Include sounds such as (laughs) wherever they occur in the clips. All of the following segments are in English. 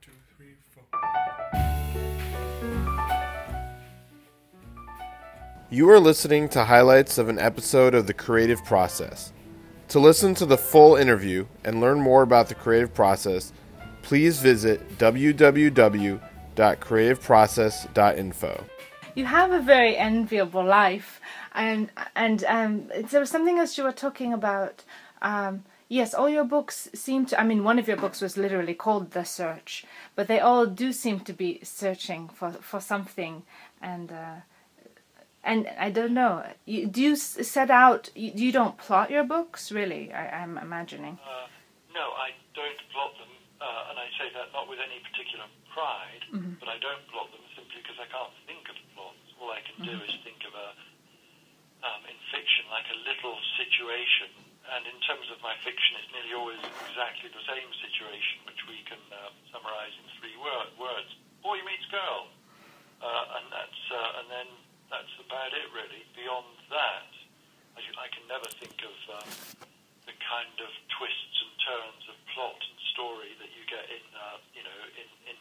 two, three, four. You are listening to highlights of an episode of The Creative Process. To listen to the full interview and learn more about the creative process, please visit www.creativeprocess.info. You have a very enviable life, and and um, there was something else you were talking about. Um, yes, all your books seem to. I mean, one of your books was literally called "The Search," but they all do seem to be searching for for something, and. Uh, and I don't know. You, do you set out? You, you don't plot your books, really? I, I'm imagining. Uh, no, I don't plot them, uh, and I say that not with any particular pride, but I don't plot them simply because I can't think of plots. All I can do is think of a, um, in fiction, like a little situation, and in terms of my fiction, it's nearly always exactly the same situation, which we can uh, summarize in three word, words: boy meets girl, uh, and that's uh, and then that's about it, really. Beyond that, I, I can never think of. Um, the kind of twists and turns of plot and story that you get in, uh, you know, in, in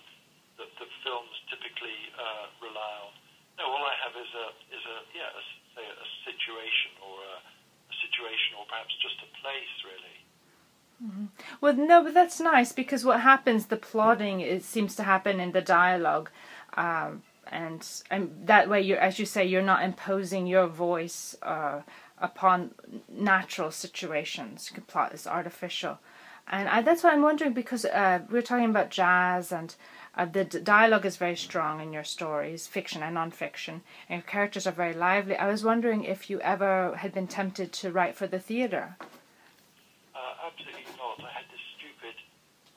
that the films typically uh, rely on. No, all I have is a is a yeah, a, say a situation or a, a situation or perhaps just a place, really. Well, no, but that's nice because what happens, the plotting, it seems to happen in the dialogue, um, and and that way, you're as you say, you're not imposing your voice uh, upon natural situations. You can plot is artificial, and I, that's what I'm wondering because uh, we're talking about jazz and. Uh, the d- dialogue is very strong in your stories, fiction and non-fiction, and your characters are very lively. I was wondering if you ever had been tempted to write for the theatre. Uh, absolutely not. I had this stupid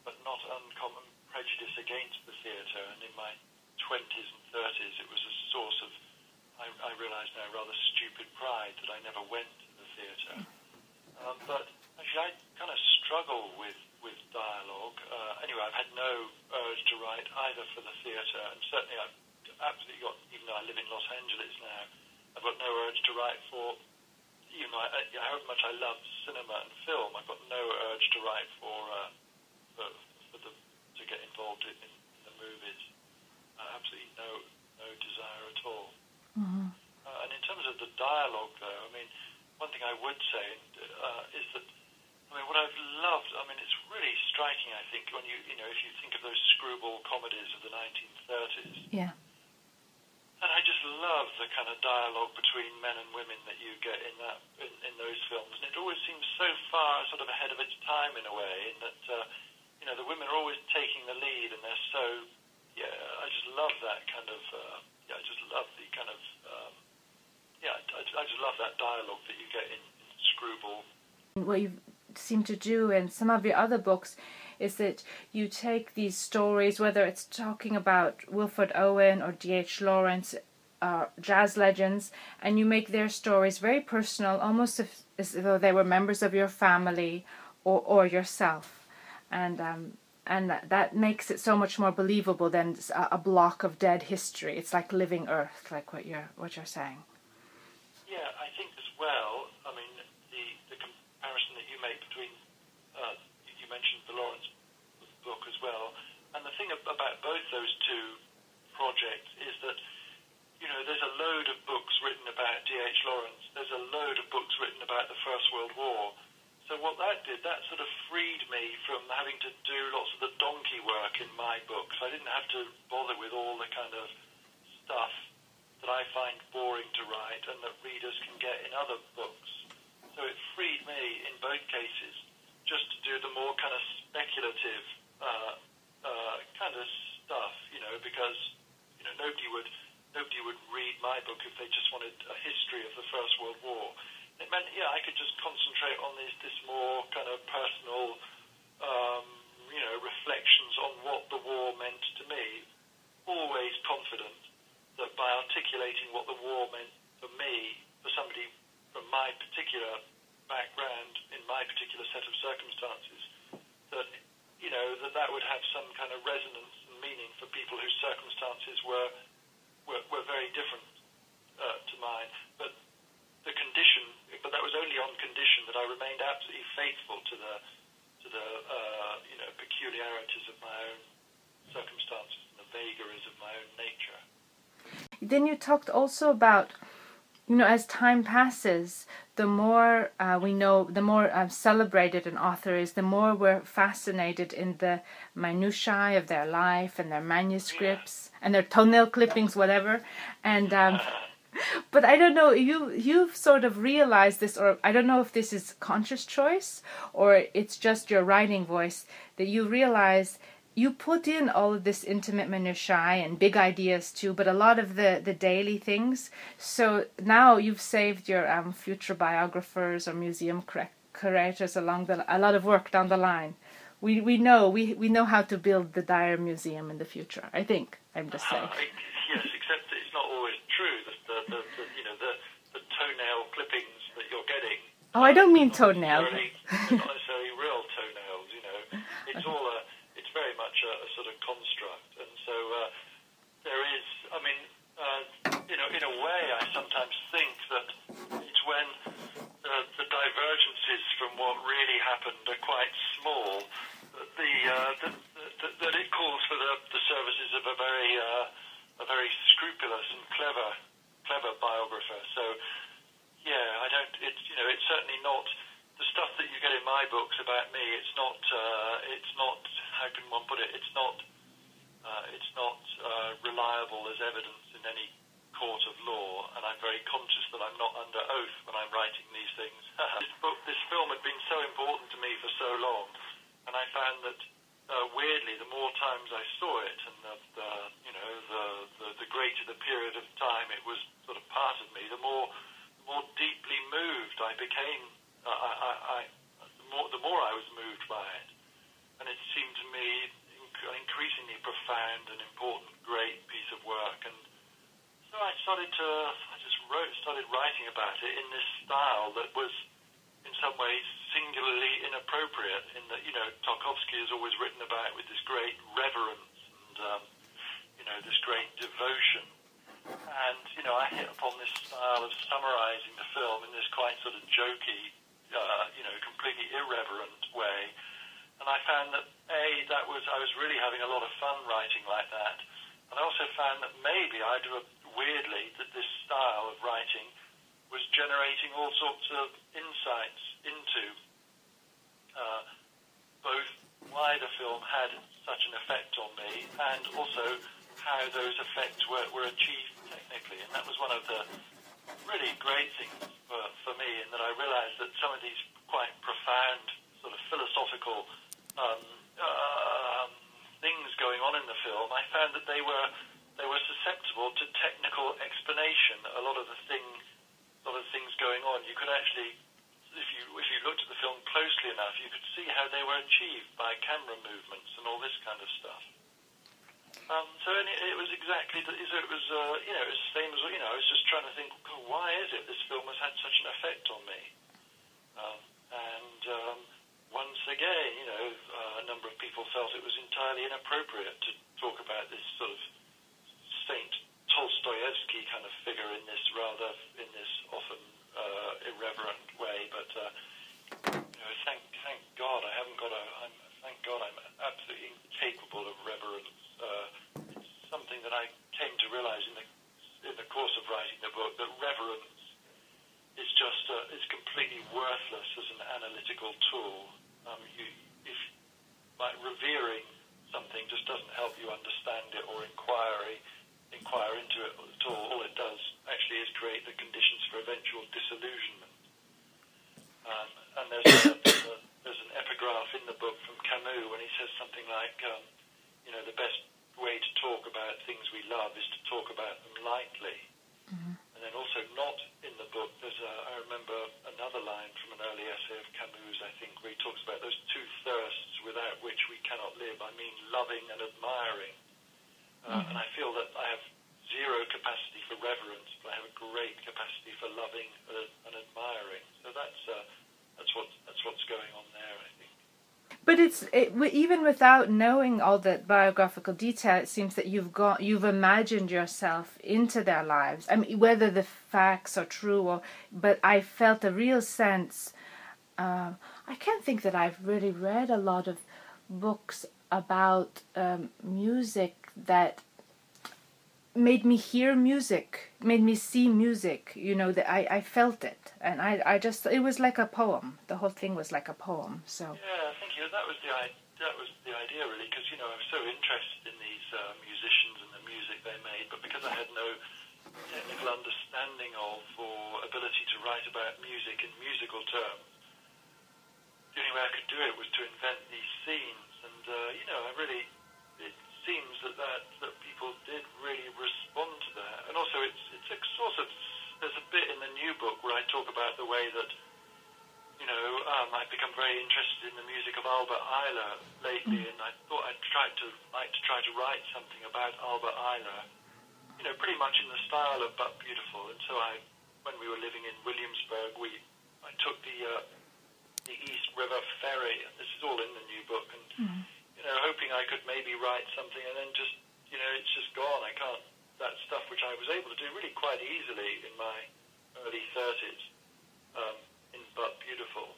but not uncommon prejudice against the theatre, and in my 20s and 30s, it was a source of, I, I realise now, rather stupid pride that I never went to the theatre. Um, but actually, I kind of struggle with, with dialogue. Uh, anyway, I've had no urge to write either for the theatre, and certainly I've absolutely got, even though I live in Los Angeles now, I've got no urge to write for you know, I, however much I love cinema and film, I've got no urge to write for uh, for, for the to get involved in, in the movies. Uh, absolutely no no desire at all. Uh, and in terms of the dialogue, though, I mean, one thing I would say uh, is that I mean, what I've loved, I mean, it's really striking. I think when you you know if you think of those screwball comedies of the 1930s. Yeah. And I just love the kind of dialogue between men and women that you get in that in, in those films, and it always seems so far sort of ahead of its time in a way. In that uh, you know the women are always taking the lead, and they're so yeah. I just love that kind of uh, yeah. I just love the kind of um, yeah. I, I just love that dialogue that you get in, in Screwball. what you seem to do in some of your other books is that you take these stories, whether it's talking about Wilfred Owen or D.H. Lawrence, uh, jazz legends, and you make their stories very personal, almost as, as though they were members of your family or, or yourself. And um, and that, that makes it so much more believable than a, a block of dead history. It's like living earth, like what you're what you're saying. Yeah, I think as well. I mean, the the comparison that you make between uh, you- you mentioned the Lawrence book as well, and the thing ab- about those projects is that you know there's a load of books written about D.H. Lawrence. There's a load of books written about the First World War. So what that did, that sort of freed me from having to do lots of the donkey work in my books. I didn't have to bother with all the kind of stuff that I find boring to write and that readers can get in other books. So it freed me in both cases just to do the more kind of speculative uh, uh, kind of know, because you know nobody would nobody would read my book if they just wanted a history of the First World War. It meant, yeah, I could just concentrate on this this more kind of personal, um, you know, reflections on what the war meant to me. Always confident that by articulating what the war meant for me, for somebody from my particular background, in my particular set of circumstances, that you know that that would have some kind of resonance meaning for people whose circumstances were were, were very different uh, to mine. But the condition, but that was only on condition that I remained absolutely faithful to the to the uh, you know peculiarities of my own circumstances and the vagaries of my own nature. Then you talked also about, you know, as time passes, the more uh, we know, the more uh, celebrated an author is, the more we're fascinated in the minutiae of their life and their manuscripts and their toenail clippings, whatever. And um, (laughs) but I don't know. You you've sort of realized this, or I don't know if this is conscious choice or it's just your writing voice that you realize you put in all of this intimate minutiae and big ideas too, but a lot of the the daily things. So now you've saved your um, future biographers or museum curators along the a lot of work down the line. We we know we we know how to build the Dyer Museum in the future. I think I'm just saying. Uh, yes, except it's not always true. The, the, the, the you know the the toenail clippings that you're getting. Oh, I don't mean toenail. Not necessarily, not necessarily real toenails. You know, it's all a very much a, a sort of construct. And so uh, there is, I mean, uh, you know, in a way, I sometimes think that it's when the, the divergences from what really happened are quite small that, the, uh, that, that, that it calls for the, the services of a very, uh, a very scrupulous and clever, clever biographer. So, yeah, I don't. It's you know, it's certainly not the stuff that you get in my books about me. It's not. Uh, it's not how can one put it? It's not uh, it's not uh, reliable as evidence in any court of law, and I'm very conscious that I'm not under oath when I'm writing these things. (laughs) this book, this film had been so important to me for so long, and I found that uh, weirdly, the more times I saw it, and the, the you know the, the the greater the period of time it was sort of part of me, the more the more deeply moved I became. Uh, I, I, I, the more the more I was moved by it and it seemed to me an increasingly profound and important, great piece of work. And so I started to, I just wrote, started writing about it in this style that was, in some ways, singularly inappropriate. In that, you know, Tarkovsky has always written about it with this great reverence and, um, you know, this great devotion. And, you know, I hit upon this style of summarizing the film in this quite sort of jokey, uh, you know, completely irreverent way and I found that a that was I was really having a lot of fun writing like that, and I also found that maybe I do a, weirdly that this style of writing was generating all sorts of insights into uh, both why the film had such an effect on me and also how those effects were, were achieved technically. And that was one of the really great things for, for me in that I realized that some of these quite profound sort of philosophical um, uh, things going on in the film, I found that they were they were susceptible to technical explanation. A lot of the thing, a lot of on, you could actually, if you if you looked at the film closely enough, you could see how they were achieved by camera movements and all this kind of stuff. Um, so it, it was exactly the, so it was uh, you know it was the same as you know I was just trying to think why is it this film has had such an effect on me, um, and um, once again, you know, uh, a number of people felt it was entirely inappropriate to talk about this sort of Saint Tolstoyevsky kind of figure in this rather in this often uh, irreverent way. But uh, you know, thank thank God I haven't got a. I'm, thank God I'm absolutely incapable of reverence. Uh, it's something that I came to realize in the in the course of writing the book that reverence is just uh, is completely worthless as an analytical tool. Um, you, if like revering something just doesn't help you understand it or inquiry inquire into it at all. All it does is create the conditions for eventual disillusionment. Um, and there's, a, (coughs) there's, a, there's an epigraph in the book from Camus when he says something like, um, you know, the best way to talk about things we love is to talk about them lightly. Mm-hmm. And then also not in the book, there's a, I remember another line from an early essay of Camus, I think, where he talks about those two thirsts without which we cannot live. I mean loving and admiring. Uh, mm-hmm. And I feel that I have zero capacity for reverence, but I have a great capacity for loving and admiring. So that's, uh, that's, what, that's what's going on there, I think. But it's it, even without knowing all that biographical detail, it seems that you've got you've imagined yourself into their lives. I mean, whether the facts are true or, but I felt a real sense. Uh, I can't think that I've really read a lot of books about um, music that made me hear music, made me see music. You know, that I, I felt it, and I, I just it was like a poem. The whole thing was like a poem. So Yeah, thank you. That was the that was the idea really, because you know I'm so interested in these uh, musicians and the music they made, but because I had no technical understanding of or ability to write about music in musical terms, the only way I could do it was to invent these scenes, and uh, you know I really it seems that, that that people did really respond to that, and also it's it's a sort of there's a bit in the new book where I talk about the way that you know, um, I've become very interested in the music of Albert Ayler lately, and I thought I'd try to like to try to write something about Albert Ayler, you know, pretty much in the style of But Beautiful. And so I, when we were living in Williamsburg, we I took the uh, the East River Ferry, and this is all in the new book, and you know, hoping I could maybe write something, and then just you know, it's just gone. I can't that stuff which I was able to do really quite easily in my early 30s um, in But Beautiful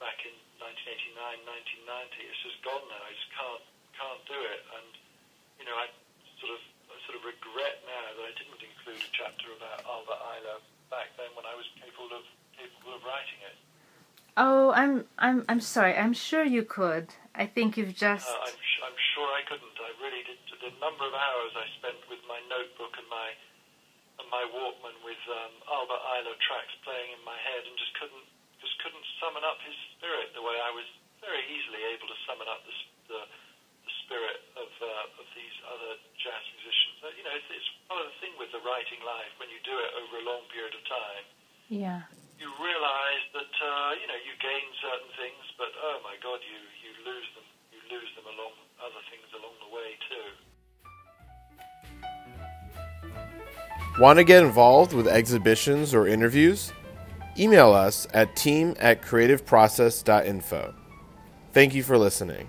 back in 1989, 1990. It's just gone now. I just can't can't do it, and you know, I sort of I sort of regret now that I didn't include a chapter about Albert Ayler back then when I was capable of capable of writing it. oh, I'm I'm I'm sorry. I'm sure you could. I think you've just Uh, I'm, sh- I'm sure I couldn't. I really did. The number of hours I spent with my notebook and my and my Walkman with um, Albert Ayler tracks playing in my head, and just couldn't just couldn't summon up his spirit the way I was very easily able to summon up the the, the spirit of uh, of these other jazz musicians. Uh, you know, it's, it's part of the thing with the writing life when you do it over a long period of time yeah. you realize that uh, you know you gain certain things, but oh my God, you you lose them. Lose them along other things along the way too. Want to get involved with exhibitions or interviews? Email us at team at creativeprocess.info. Thank you for listening.